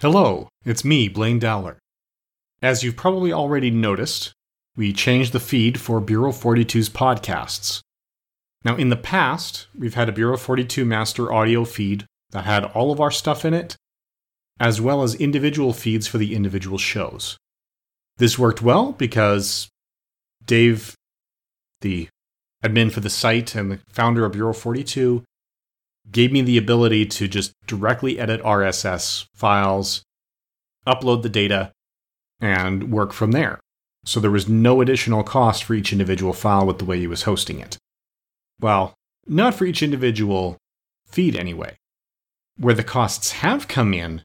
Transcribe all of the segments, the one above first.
Hello, it's me, Blaine Dowler. As you've probably already noticed, we changed the feed for Bureau 42's podcasts. Now, in the past, we've had a Bureau 42 master audio feed that had all of our stuff in it, as well as individual feeds for the individual shows. This worked well because Dave, the admin for the site and the founder of Bureau 42, gave me the ability to just directly edit RSS files, upload the data, and work from there. So there was no additional cost for each individual file with the way he was hosting it. Well, not for each individual feed anyway. Where the costs have come in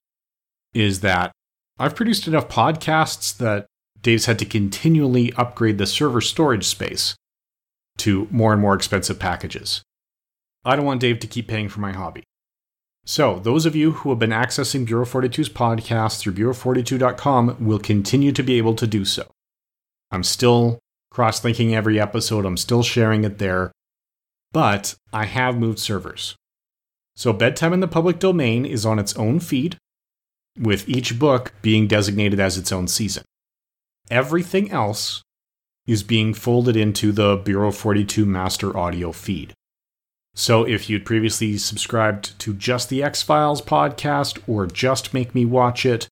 is that I've produced enough podcasts that Dave's had to continually upgrade the server storage space to more and more expensive packages. I don't want Dave to keep paying for my hobby. So, those of you who have been accessing Bureau 42's podcast through Bureau42.com will continue to be able to do so. I'm still cross linking every episode, I'm still sharing it there, but I have moved servers. So, Bedtime in the Public Domain is on its own feed, with each book being designated as its own season. Everything else is being folded into the Bureau 42 master audio feed. So if you'd previously subscribed to just the X Files podcast, or just Make Me Watch It,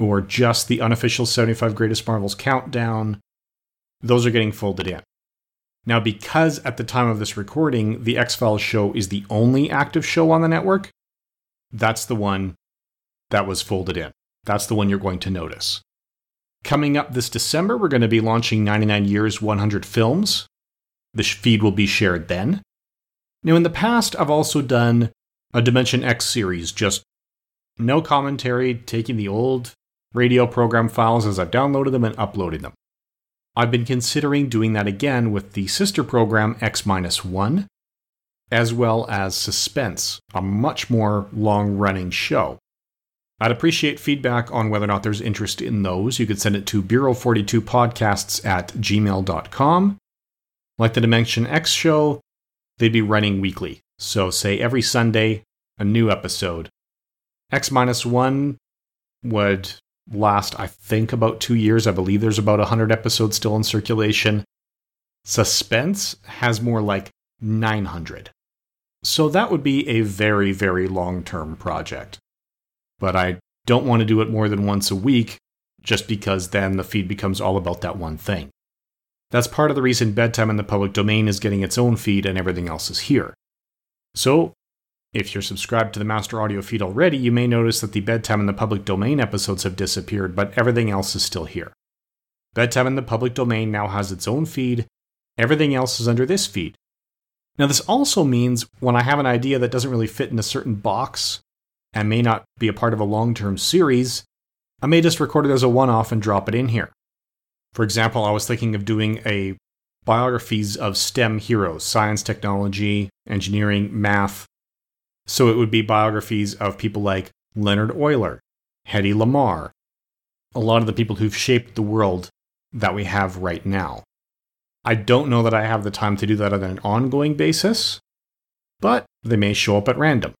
or just the unofficial 75 Greatest Marvels countdown, those are getting folded in. Now, because at the time of this recording, the X Files show is the only active show on the network, that's the one that was folded in. That's the one you're going to notice. Coming up this December, we're going to be launching 99 Years 100 Films. The feed will be shared then. Now, in the past, I've also done a Dimension X series, just no commentary, taking the old radio program files as I've downloaded them and uploaded them. I've been considering doing that again with the sister program X 1, as well as Suspense, a much more long running show. I'd appreciate feedback on whether or not there's interest in those. You could send it to Bureau42podcasts at gmail.com. Like the Dimension X show, they'd be running weekly. So, say every Sunday, a new episode. X minus one would last, I think, about two years. I believe there's about 100 episodes still in circulation. Suspense has more like 900. So, that would be a very, very long term project. But I don't want to do it more than once a week just because then the feed becomes all about that one thing. That's part of the reason Bedtime in the Public Domain is getting its own feed and everything else is here. So, if you're subscribed to the Master Audio feed already, you may notice that the Bedtime in the Public Domain episodes have disappeared, but everything else is still here. Bedtime in the Public Domain now has its own feed, everything else is under this feed. Now, this also means when I have an idea that doesn't really fit in a certain box and may not be a part of a long term series, I may just record it as a one off and drop it in here. For example, I was thinking of doing a biographies of STEM heroes science, technology, engineering, math. So it would be biographies of people like Leonhard Euler, Hedy Lamarr, a lot of the people who've shaped the world that we have right now. I don't know that I have the time to do that on an ongoing basis, but they may show up at random.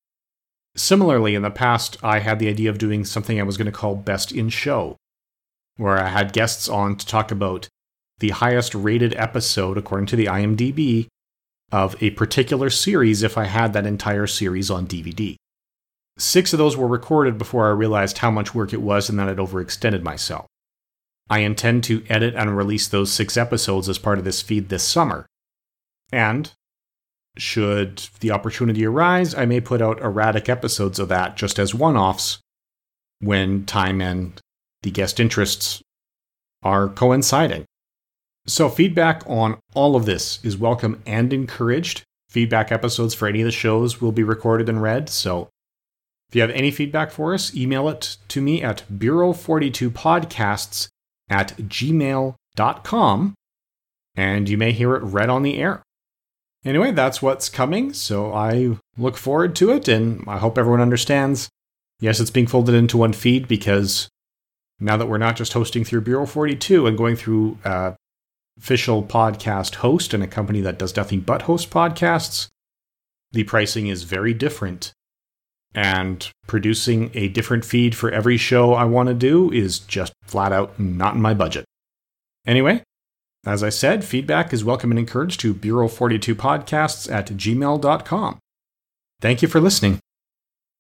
Similarly, in the past, I had the idea of doing something I was going to call Best in Show, where I had guests on to talk about the highest rated episode, according to the IMDb, of a particular series if I had that entire series on DVD. Six of those were recorded before I realized how much work it was and that I'd overextended myself. I intend to edit and release those six episodes as part of this feed this summer. And, should the opportunity arise, I may put out erratic episodes of that just as one offs when time and the guest interests are coinciding. So, feedback on all of this is welcome and encouraged. Feedback episodes for any of the shows will be recorded and read. So, if you have any feedback for us, email it to me at Bureau42podcasts at gmail.com and you may hear it read on the air. Anyway, that's what's coming, so I look forward to it and I hope everyone understands. Yes, it's being folded into one feed because now that we're not just hosting through Bureau 42 and going through uh, official podcast host and a company that does nothing but host podcasts, the pricing is very different And producing a different feed for every show I want to do is just flat out not in my budget. Anyway, as I said, feedback is welcome and encouraged to Bureau42podcasts at gmail.com. Thank you for listening.